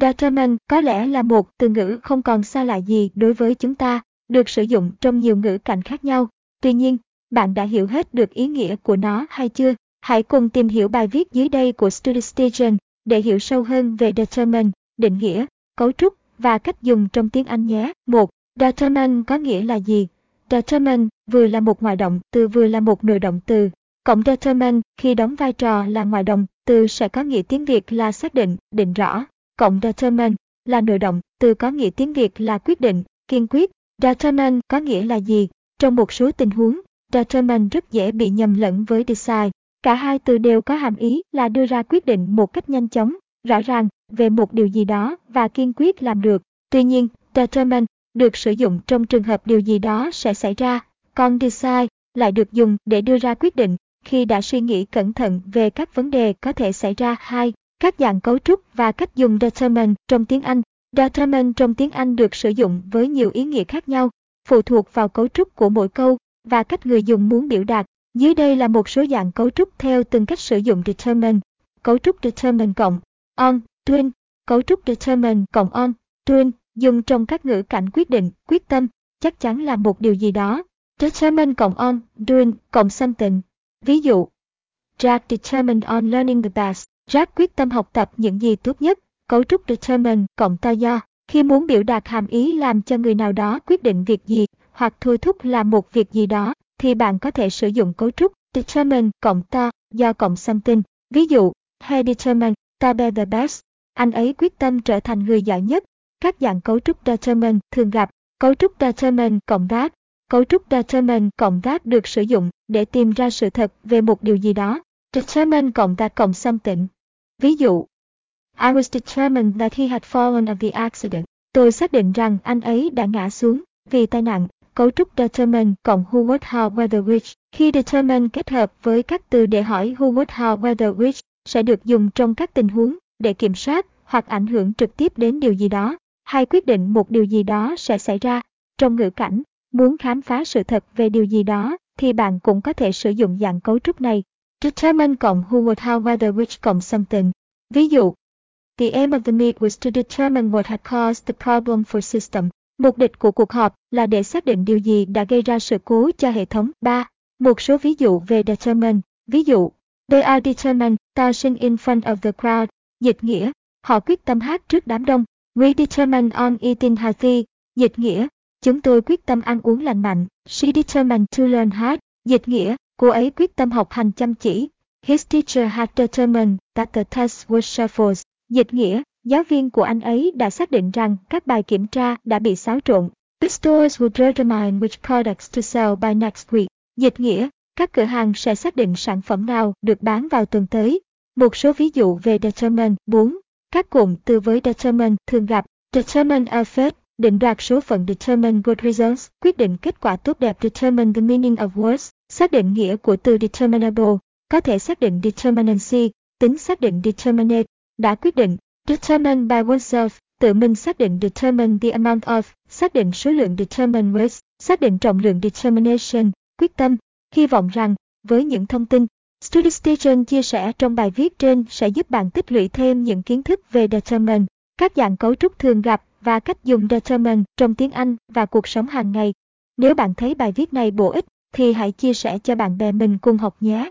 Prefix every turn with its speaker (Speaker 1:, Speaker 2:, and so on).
Speaker 1: Determine có lẽ là một từ ngữ không còn xa lạ gì đối với chúng ta, được sử dụng trong nhiều ngữ cảnh khác nhau. Tuy nhiên, bạn đã hiểu hết được ý nghĩa của nó hay chưa? Hãy cùng tìm hiểu bài viết dưới đây của StudyStation để hiểu sâu hơn về determine, định nghĩa, cấu trúc và cách dùng trong tiếng Anh nhé. 1. Determine có nghĩa là gì? Determine vừa là một ngoại động từ vừa là một nội động từ. Cộng determine khi đóng vai trò là ngoại động từ sẽ có nghĩa tiếng Việt là xác định, định rõ. Cộng determine là nội động từ có nghĩa tiếng Việt là quyết định, kiên quyết. Determine có nghĩa là gì? Trong một số tình huống, determine rất dễ bị nhầm lẫn với decide. Cả hai từ đều có hàm ý là đưa ra quyết định một cách nhanh chóng, rõ ràng về một điều gì đó và kiên quyết làm được. Tuy nhiên, determine được sử dụng trong trường hợp điều gì đó sẽ xảy ra, còn decide lại được dùng để đưa ra quyết định khi đã suy nghĩ cẩn thận về các vấn đề có thể xảy ra. Hai, các dạng cấu trúc và cách dùng determine trong tiếng Anh. Determine trong tiếng Anh được sử dụng với nhiều ý nghĩa khác nhau, phụ thuộc vào cấu trúc của mỗi câu và cách người dùng muốn biểu đạt. Dưới đây là một số dạng cấu trúc theo từng cách sử dụng determine. Cấu trúc determine cộng on, twin, Cấu trúc determine cộng on, twin dùng trong các ngữ cảnh quyết định, quyết tâm, chắc chắn là một điều gì đó. Determine cộng on, doing cộng something. Ví dụ, Jack determined on learning the best. Jack quyết tâm học tập những gì tốt nhất. Cấu trúc determine cộng to do. Khi muốn biểu đạt hàm ý làm cho người nào đó quyết định việc gì hoặc thôi thúc làm một việc gì đó, thì bạn có thể sử dụng cấu trúc determine cộng to do cộng something. Ví dụ, he determined to be the best. Anh ấy quyết tâm trở thành người giỏi nhất. Các dạng cấu trúc determine thường gặp. Cấu trúc determine cộng that. Cấu trúc determine cộng that được sử dụng để tìm ra sự thật về một điều gì đó. Determine cộng that cộng something. Ví dụ, I was determined that he had fallen of the accident. Tôi xác định rằng anh ấy đã ngã xuống vì tai nạn. Cấu trúc determine cộng who what how whether which. Khi determine kết hợp với các từ để hỏi who what how whether which sẽ được dùng trong các tình huống để kiểm soát hoặc ảnh hưởng trực tiếp đến điều gì đó, hay quyết định một điều gì đó sẽ xảy ra. Trong ngữ cảnh, muốn khám phá sự thật về điều gì đó, thì bạn cũng có thể sử dụng dạng cấu trúc này. Determine cộng who would how whether which cộng something. Ví dụ, The aim of the meet was to determine what had caused the problem for system. Mục đích của cuộc họp là để xác định điều gì đã gây ra sự cố cho hệ thống. 3. Một số ví dụ về determine. Ví dụ, They are determined to sing in front of the crowd. Dịch nghĩa, họ quyết tâm hát trước đám đông. We determined on eating healthy. Dịch nghĩa, chúng tôi quyết tâm ăn uống lành mạnh. She determined to learn hard. Dịch nghĩa, cô ấy quyết tâm học hành chăm chỉ. His teacher had determined that the test was shuffled. Dịch nghĩa, giáo viên của anh ấy đã xác định rằng các bài kiểm tra đã bị xáo trộn. The stores would determine which products to sell by next week. Dịch nghĩa, các cửa hàng sẽ xác định sản phẩm nào được bán vào tuần tới. Một số ví dụ về determine 4. Các cụm từ với determine thường gặp. Determine a fate, định đoạt số phận determine good results, quyết định kết quả tốt đẹp determine the meaning of words, xác định nghĩa của từ determinable, có thể xác định determinacy, tính xác định determinate, đã quyết định, determine by oneself, tự mình xác định determine the amount of, xác định số lượng determine words xác định trọng lượng determination, quyết tâm, hy vọng rằng, với những thông tin, Study Station chia sẻ trong bài viết trên sẽ giúp bạn tích lũy thêm những kiến thức về determine, các dạng cấu trúc thường gặp và cách dùng determine trong tiếng Anh và cuộc sống hàng ngày. Nếu bạn thấy bài viết này bổ ích, thì hãy chia sẻ cho bạn bè mình cùng học nhé.